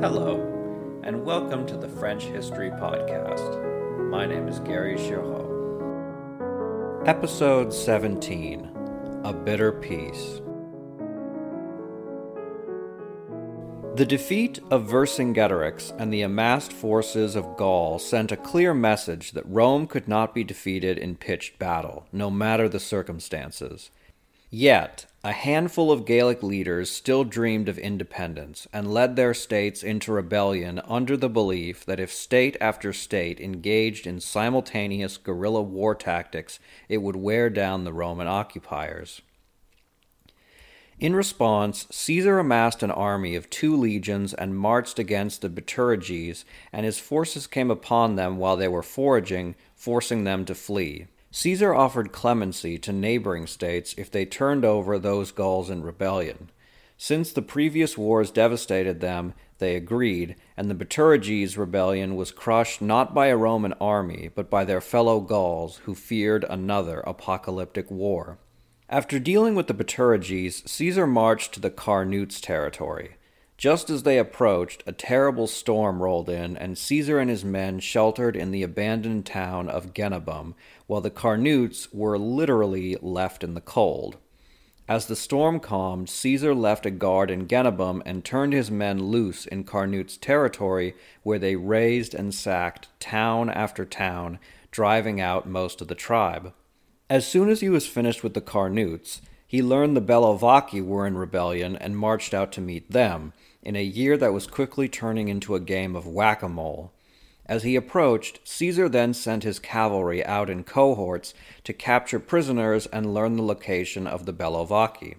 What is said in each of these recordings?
Hello, and welcome to the French History Podcast. My name is Gary Girod. Episode 17 A Bitter Peace. The defeat of Vercingetorix and the amassed forces of Gaul sent a clear message that Rome could not be defeated in pitched battle, no matter the circumstances. Yet, a handful of Gaelic leaders still dreamed of independence and led their states into rebellion under the belief that if state after state engaged in simultaneous guerrilla war tactics, it would wear down the Roman occupiers. In response, Caesar amassed an army of two legions and marched against the Bituriges, and his forces came upon them while they were foraging, forcing them to flee. Caesar offered clemency to neighboring states if they turned over those Gauls in rebellion. Since the previous wars devastated them, they agreed, and the Bituriges rebellion was crushed not by a Roman army, but by their fellow Gauls who feared another apocalyptic war. After dealing with the Bituriges, Caesar marched to the Carnutes territory. Just as they approached, a terrible storm rolled in, and Caesar and his men sheltered in the abandoned town of Genabum, while the Carnutes were literally left in the cold. As the storm calmed, Caesar left a guard in Genabum and turned his men loose in Carnutes territory, where they razed and sacked town after town, driving out most of the tribe. As soon as he was finished with the Carnutes, he learned the Bellovaci were in rebellion and marched out to meet them in a year that was quickly turning into a game of whack a mole. As he approached, Caesar then sent his cavalry out in cohorts to capture prisoners and learn the location of the Bellovaci.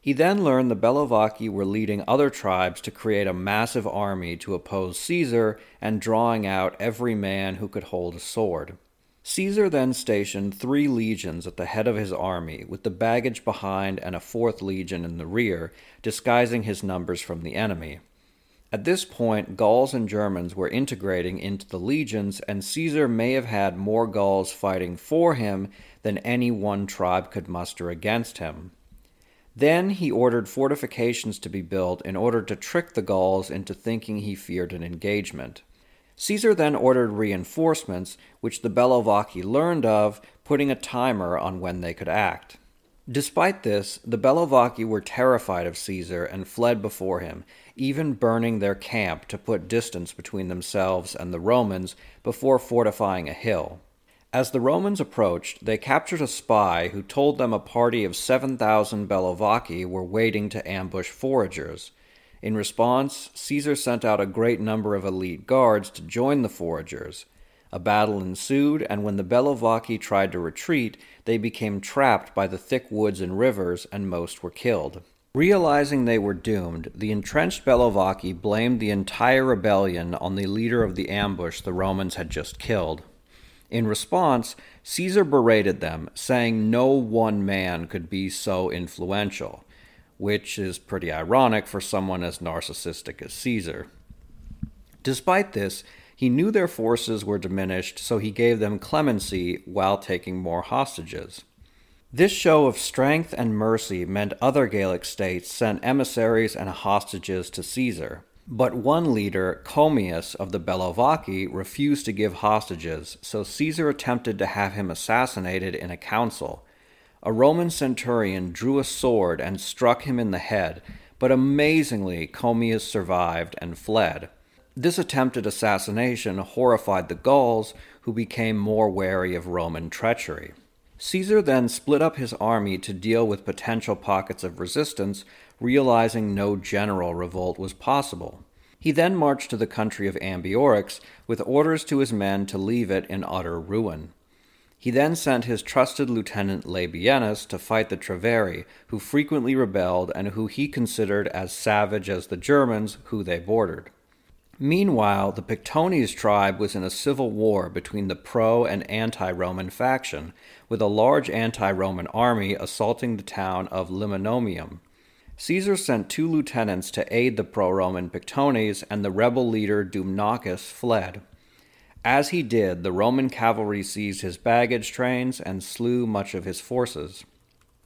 He then learned the Bellovaci were leading other tribes to create a massive army to oppose Caesar and drawing out every man who could hold a sword. Caesar then stationed three legions at the head of his army, with the baggage behind and a fourth legion in the rear, disguising his numbers from the enemy. At this point, Gauls and Germans were integrating into the legions, and Caesar may have had more Gauls fighting for him than any one tribe could muster against him. Then he ordered fortifications to be built in order to trick the Gauls into thinking he feared an engagement. Caesar then ordered reinforcements, which the Bellovaci learned of, putting a timer on when they could act. Despite this, the Bellovaci were terrified of Caesar and fled before him, even burning their camp to put distance between themselves and the Romans before fortifying a hill. As the Romans approached, they captured a spy who told them a party of 7,000 Bellovaci were waiting to ambush foragers. In response, Caesar sent out a great number of elite guards to join the foragers. A battle ensued, and when the Bellovaci tried to retreat, they became trapped by the thick woods and rivers, and most were killed. Realizing they were doomed, the entrenched Bellovaci blamed the entire rebellion on the leader of the ambush the Romans had just killed. In response, Caesar berated them, saying no one man could be so influential which is pretty ironic for someone as narcissistic as Caesar. Despite this, he knew their forces were diminished, so he gave them clemency while taking more hostages. This show of strength and mercy meant other Gaelic states sent emissaries and hostages to Caesar. But one leader, Commius of the Bellovaci, refused to give hostages, so Caesar attempted to have him assassinated in a council, a Roman centurion drew a sword and struck him in the head, but amazingly, Commius survived and fled. This attempted assassination horrified the Gauls, who became more wary of Roman treachery. Caesar then split up his army to deal with potential pockets of resistance, realizing no general revolt was possible. He then marched to the country of Ambiorix with orders to his men to leave it in utter ruin. He then sent his trusted lieutenant Labienus to fight the Treveri, who frequently rebelled and who he considered as savage as the Germans who they bordered. Meanwhile, the Pictones tribe was in a civil war between the pro and anti Roman faction, with a large anti Roman army assaulting the town of Limonomium. Caesar sent two lieutenants to aid the pro Roman Pictones, and the rebel leader Dumnacus fled. As he did, the Roman cavalry seized his baggage trains and slew much of his forces.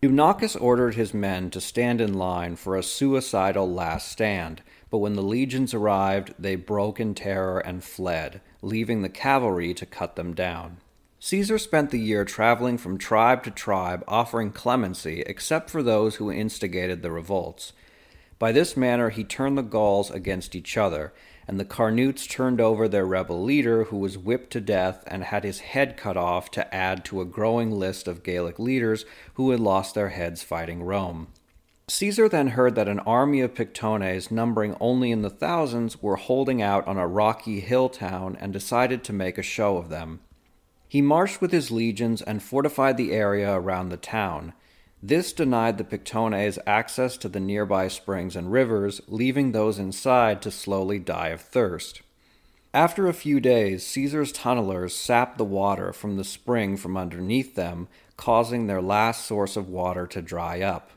Dumnacus ordered his men to stand in line for a suicidal last stand, but when the legions arrived, they broke in terror and fled, leaving the cavalry to cut them down. Caesar spent the year traveling from tribe to tribe, offering clemency, except for those who instigated the revolts. By this manner he turned the Gauls against each other, and the Carnutes turned over their rebel leader, who was whipped to death and had his head cut off to add to a growing list of Gallic leaders who had lost their heads fighting Rome. Caesar then heard that an army of Pictones, numbering only in the thousands, were holding out on a rocky hill town and decided to make a show of them. He marched with his legions and fortified the area around the town. This denied the Pictones access to the nearby springs and rivers, leaving those inside to slowly die of thirst. After a few days, Caesar's tunnelers sapped the water from the spring from underneath them, causing their last source of water to dry up.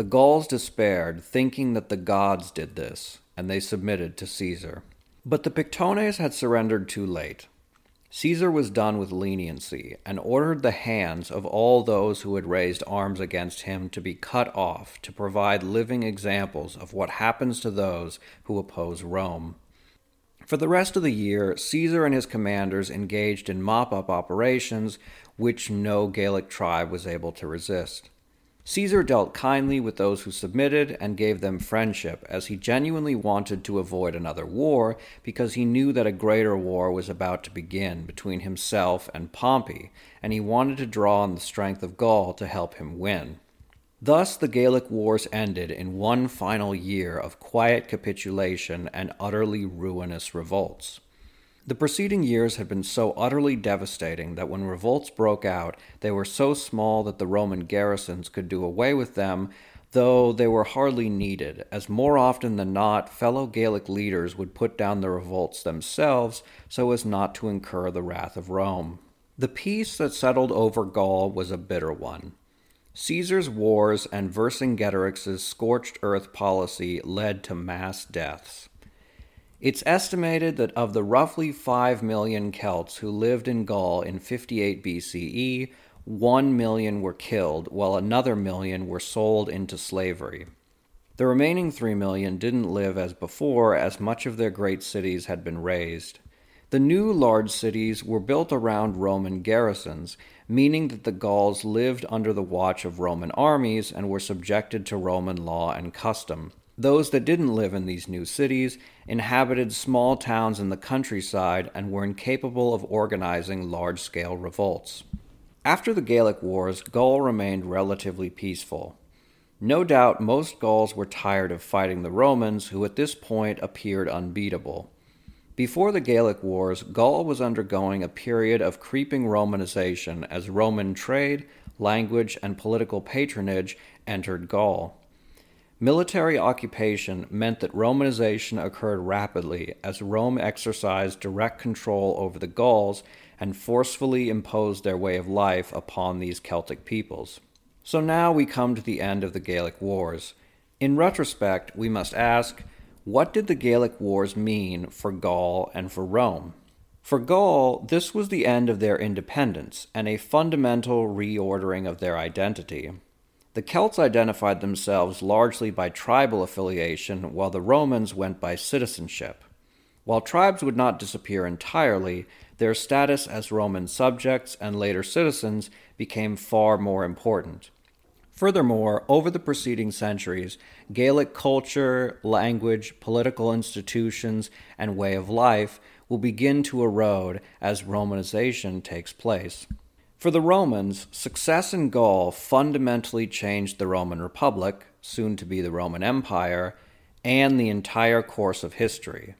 The Gauls despaired, thinking that the gods did this, and they submitted to Caesar. But the Pictones had surrendered too late. Caesar was done with leniency and ordered the hands of all those who had raised arms against him to be cut off to provide living examples of what happens to those who oppose Rome. For the rest of the year, Caesar and his commanders engaged in mop up operations which no Gallic tribe was able to resist. Caesar dealt kindly with those who submitted and gave them friendship, as he genuinely wanted to avoid another war because he knew that a greater war was about to begin between himself and Pompey, and he wanted to draw on the strength of Gaul to help him win. Thus, the Gallic Wars ended in one final year of quiet capitulation and utterly ruinous revolts. The preceding years had been so utterly devastating that when revolts broke out, they were so small that the Roman garrisons could do away with them, though they were hardly needed, as more often than not, fellow Gallic leaders would put down the revolts themselves so as not to incur the wrath of Rome. The peace that settled over Gaul was a bitter one. Caesar's wars and Vercingetorix's scorched earth policy led to mass deaths. It's estimated that of the roughly 5 million Celts who lived in Gaul in 58 BCE, 1 million were killed, while another million were sold into slavery. The remaining 3 million didn't live as before, as much of their great cities had been razed. The new large cities were built around Roman garrisons, meaning that the Gauls lived under the watch of Roman armies and were subjected to Roman law and custom. Those that didn't live in these new cities inhabited small towns in the countryside and were incapable of organizing large scale revolts. After the Gallic Wars, Gaul remained relatively peaceful. No doubt most Gauls were tired of fighting the Romans, who at this point appeared unbeatable. Before the Gallic Wars, Gaul was undergoing a period of creeping Romanization as Roman trade, language, and political patronage entered Gaul. Military occupation meant that Romanization occurred rapidly as Rome exercised direct control over the Gauls and forcefully imposed their way of life upon these Celtic peoples. So now we come to the end of the Gallic Wars. In retrospect, we must ask what did the Gallic Wars mean for Gaul and for Rome? For Gaul, this was the end of their independence and a fundamental reordering of their identity. The Celts identified themselves largely by tribal affiliation, while the Romans went by citizenship. While tribes would not disappear entirely, their status as Roman subjects and later citizens became far more important. Furthermore, over the preceding centuries, Gaelic culture, language, political institutions, and way of life will begin to erode as Romanization takes place. For the Romans, success in Gaul fundamentally changed the Roman Republic, soon to be the Roman Empire, and the entire course of history.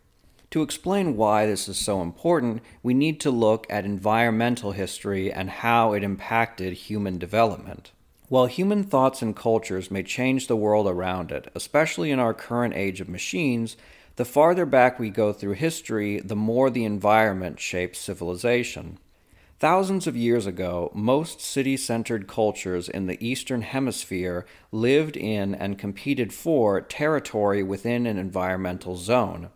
To explain why this is so important, we need to look at environmental history and how it impacted human development. While human thoughts and cultures may change the world around it, especially in our current age of machines, the farther back we go through history, the more the environment shapes civilization. Thousands of years ago, most city centered cultures in the Eastern Hemisphere lived in and competed for territory within an environmental zone.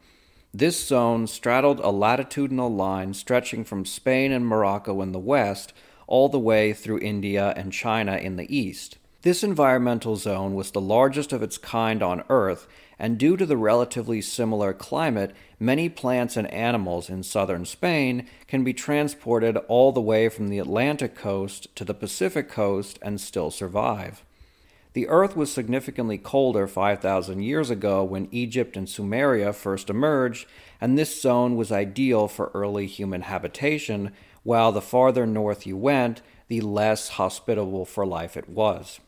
This zone straddled a latitudinal line stretching from Spain and Morocco in the west all the way through India and China in the east. This environmental zone was the largest of its kind on Earth, and due to the relatively similar climate, many plants and animals in southern Spain can be transported all the way from the Atlantic coast to the Pacific coast and still survive. The Earth was significantly colder 5,000 years ago when Egypt and Sumeria first emerged, and this zone was ideal for early human habitation, while the farther north you went, the less hospitable for life it was.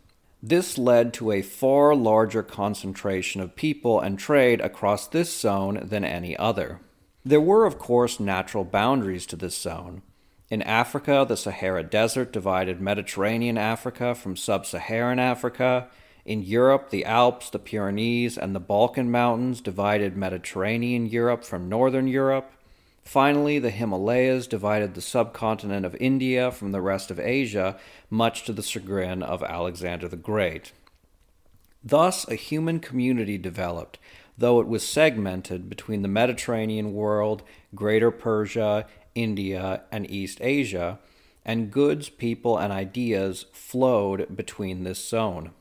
This led to a far larger concentration of people and trade across this zone than any other. There were, of course, natural boundaries to this zone. In Africa, the Sahara Desert divided Mediterranean Africa from sub Saharan Africa. In Europe, the Alps, the Pyrenees, and the Balkan Mountains divided Mediterranean Europe from Northern Europe. Finally, the Himalayas divided the subcontinent of India from the rest of Asia, much to the chagrin of Alexander the Great. Thus, a human community developed, though it was segmented between the Mediterranean world, Greater Persia, India, and East Asia, and goods, people, and ideas flowed between this zone.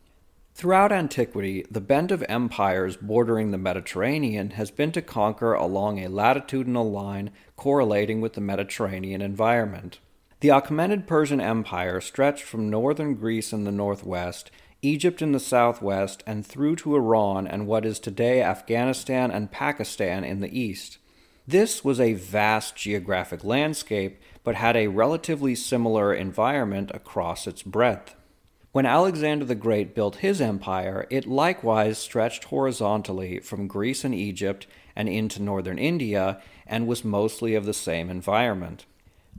Throughout antiquity, the bent of empires bordering the Mediterranean has been to conquer along a latitudinal line correlating with the Mediterranean environment. The Achaemenid Persian Empire stretched from northern Greece in the northwest, Egypt in the southwest, and through to Iran and what is today Afghanistan and Pakistan in the east. This was a vast geographic landscape, but had a relatively similar environment across its breadth. When Alexander the Great built his empire, it likewise stretched horizontally from Greece and Egypt and into northern India and was mostly of the same environment.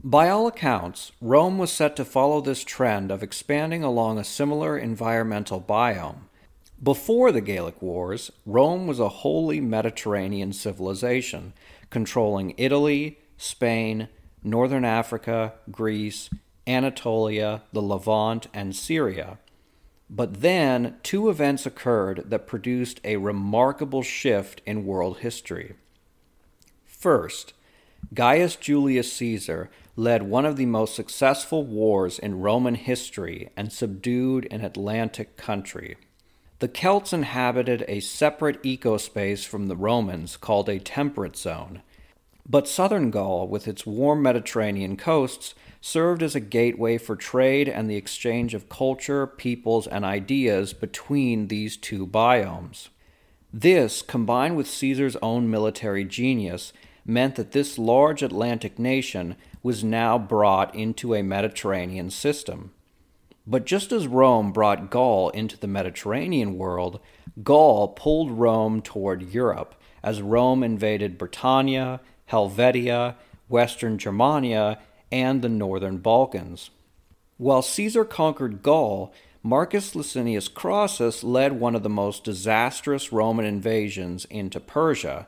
By all accounts, Rome was set to follow this trend of expanding along a similar environmental biome. Before the Gallic Wars, Rome was a wholly Mediterranean civilization controlling Italy, Spain, northern Africa, Greece, Anatolia, the Levant, and Syria. But then two events occurred that produced a remarkable shift in world history. First, Gaius Julius Caesar led one of the most successful wars in Roman history and subdued an Atlantic country. The Celts inhabited a separate ecospace from the Romans called a temperate zone. But southern Gaul, with its warm Mediterranean coasts, served as a gateway for trade and the exchange of culture, peoples, and ideas between these two biomes. This, combined with Caesar's own military genius, meant that this large Atlantic nation was now brought into a Mediterranean system. But just as Rome brought Gaul into the Mediterranean world, Gaul pulled Rome toward Europe as Rome invaded Britannia, Helvetia, Western Germania, and the northern Balkans. While Caesar conquered Gaul, Marcus Licinius Crassus led one of the most disastrous Roman invasions into Persia.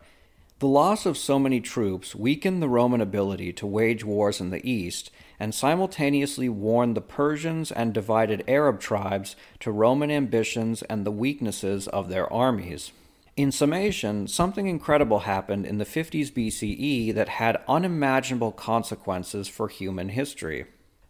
The loss of so many troops weakened the Roman ability to wage wars in the east and simultaneously warned the Persians and divided Arab tribes to Roman ambitions and the weaknesses of their armies. In summation, something incredible happened in the 50s BCE that had unimaginable consequences for human history.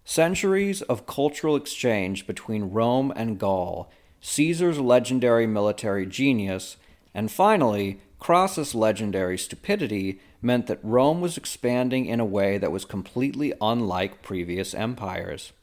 Centuries of cultural exchange between Rome and Gaul, Caesar's legendary military genius, and finally, Crassus' legendary stupidity meant that Rome was expanding in a way that was completely unlike previous empires.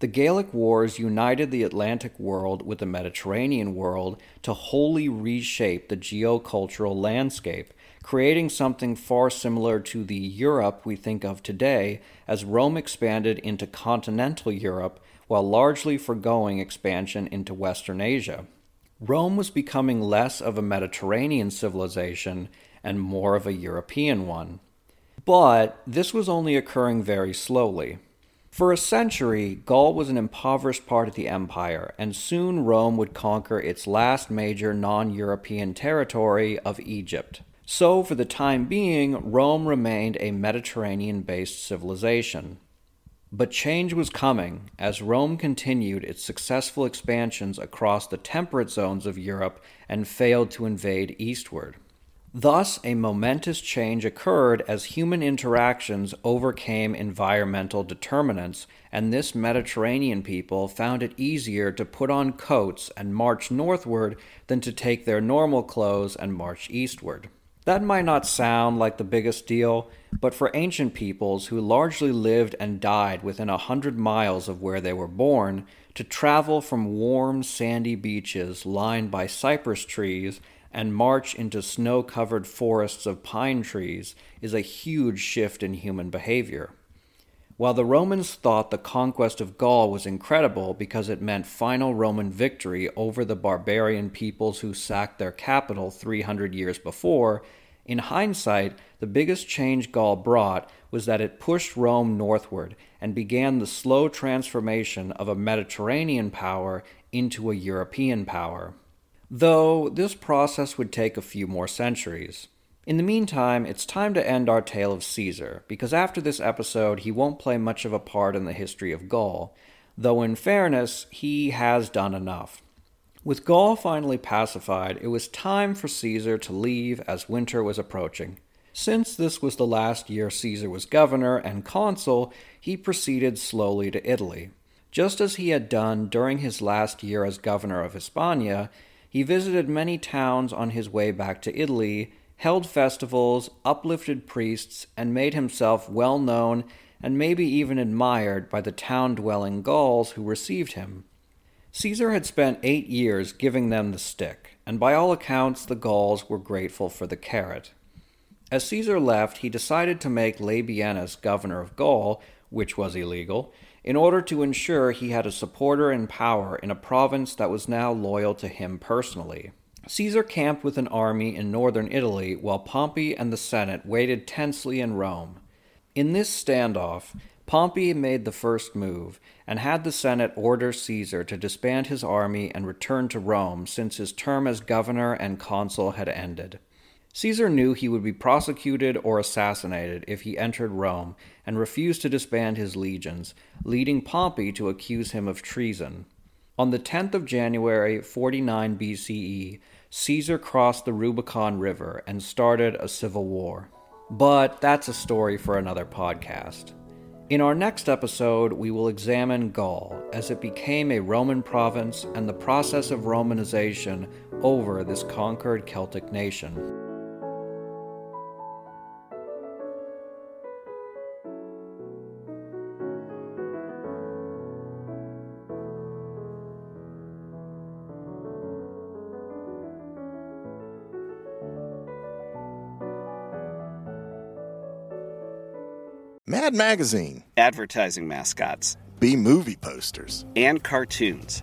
The Gallic Wars united the Atlantic world with the Mediterranean world to wholly reshape the geocultural landscape, creating something far similar to the Europe we think of today as Rome expanded into continental Europe while largely foregoing expansion into Western Asia. Rome was becoming less of a Mediterranean civilization and more of a European one. But this was only occurring very slowly. For a century, Gaul was an impoverished part of the empire, and soon Rome would conquer its last major non European territory of Egypt. So, for the time being, Rome remained a Mediterranean based civilization. But change was coming as Rome continued its successful expansions across the temperate zones of Europe and failed to invade eastward. Thus, a momentous change occurred as human interactions overcame environmental determinants, and this Mediterranean people found it easier to put on coats and march northward than to take their normal clothes and march eastward. That might not sound like the biggest deal, but for ancient peoples who largely lived and died within a hundred miles of where they were born, to travel from warm, sandy beaches lined by cypress trees and march into snow covered forests of pine trees is a huge shift in human behavior. While the Romans thought the conquest of Gaul was incredible because it meant final Roman victory over the barbarian peoples who sacked their capital 300 years before, in hindsight, the biggest change Gaul brought was that it pushed Rome northward and began the slow transformation of a Mediterranean power into a European power. Though this process would take a few more centuries. In the meantime, it's time to end our tale of Caesar, because after this episode, he won't play much of a part in the history of Gaul, though in fairness, he has done enough. With Gaul finally pacified, it was time for Caesar to leave as winter was approaching. Since this was the last year Caesar was governor and consul, he proceeded slowly to Italy. Just as he had done during his last year as governor of Hispania, he visited many towns on his way back to Italy held festivals, uplifted priests, and made himself well known and maybe even admired by the town dwelling Gauls who received him. Caesar had spent eight years giving them the stick, and by all accounts the Gauls were grateful for the carrot. As Caesar left, he decided to make Labienus governor of Gaul, which was illegal, in order to ensure he had a supporter in power in a province that was now loyal to him personally. Caesar camped with an army in northern Italy while Pompey and the Senate waited tensely in Rome. In this standoff, Pompey made the first move and had the Senate order Caesar to disband his army and return to Rome since his term as governor and consul had ended. Caesar knew he would be prosecuted or assassinated if he entered Rome and refused to disband his legions, leading Pompey to accuse him of treason. On the 10th of January 49 BCE, Caesar crossed the Rubicon River and started a civil war. But that's a story for another podcast. In our next episode, we will examine Gaul as it became a Roman province and the process of Romanization over this conquered Celtic nation. Mad Magazine, advertising mascots, B movie posters, and cartoons.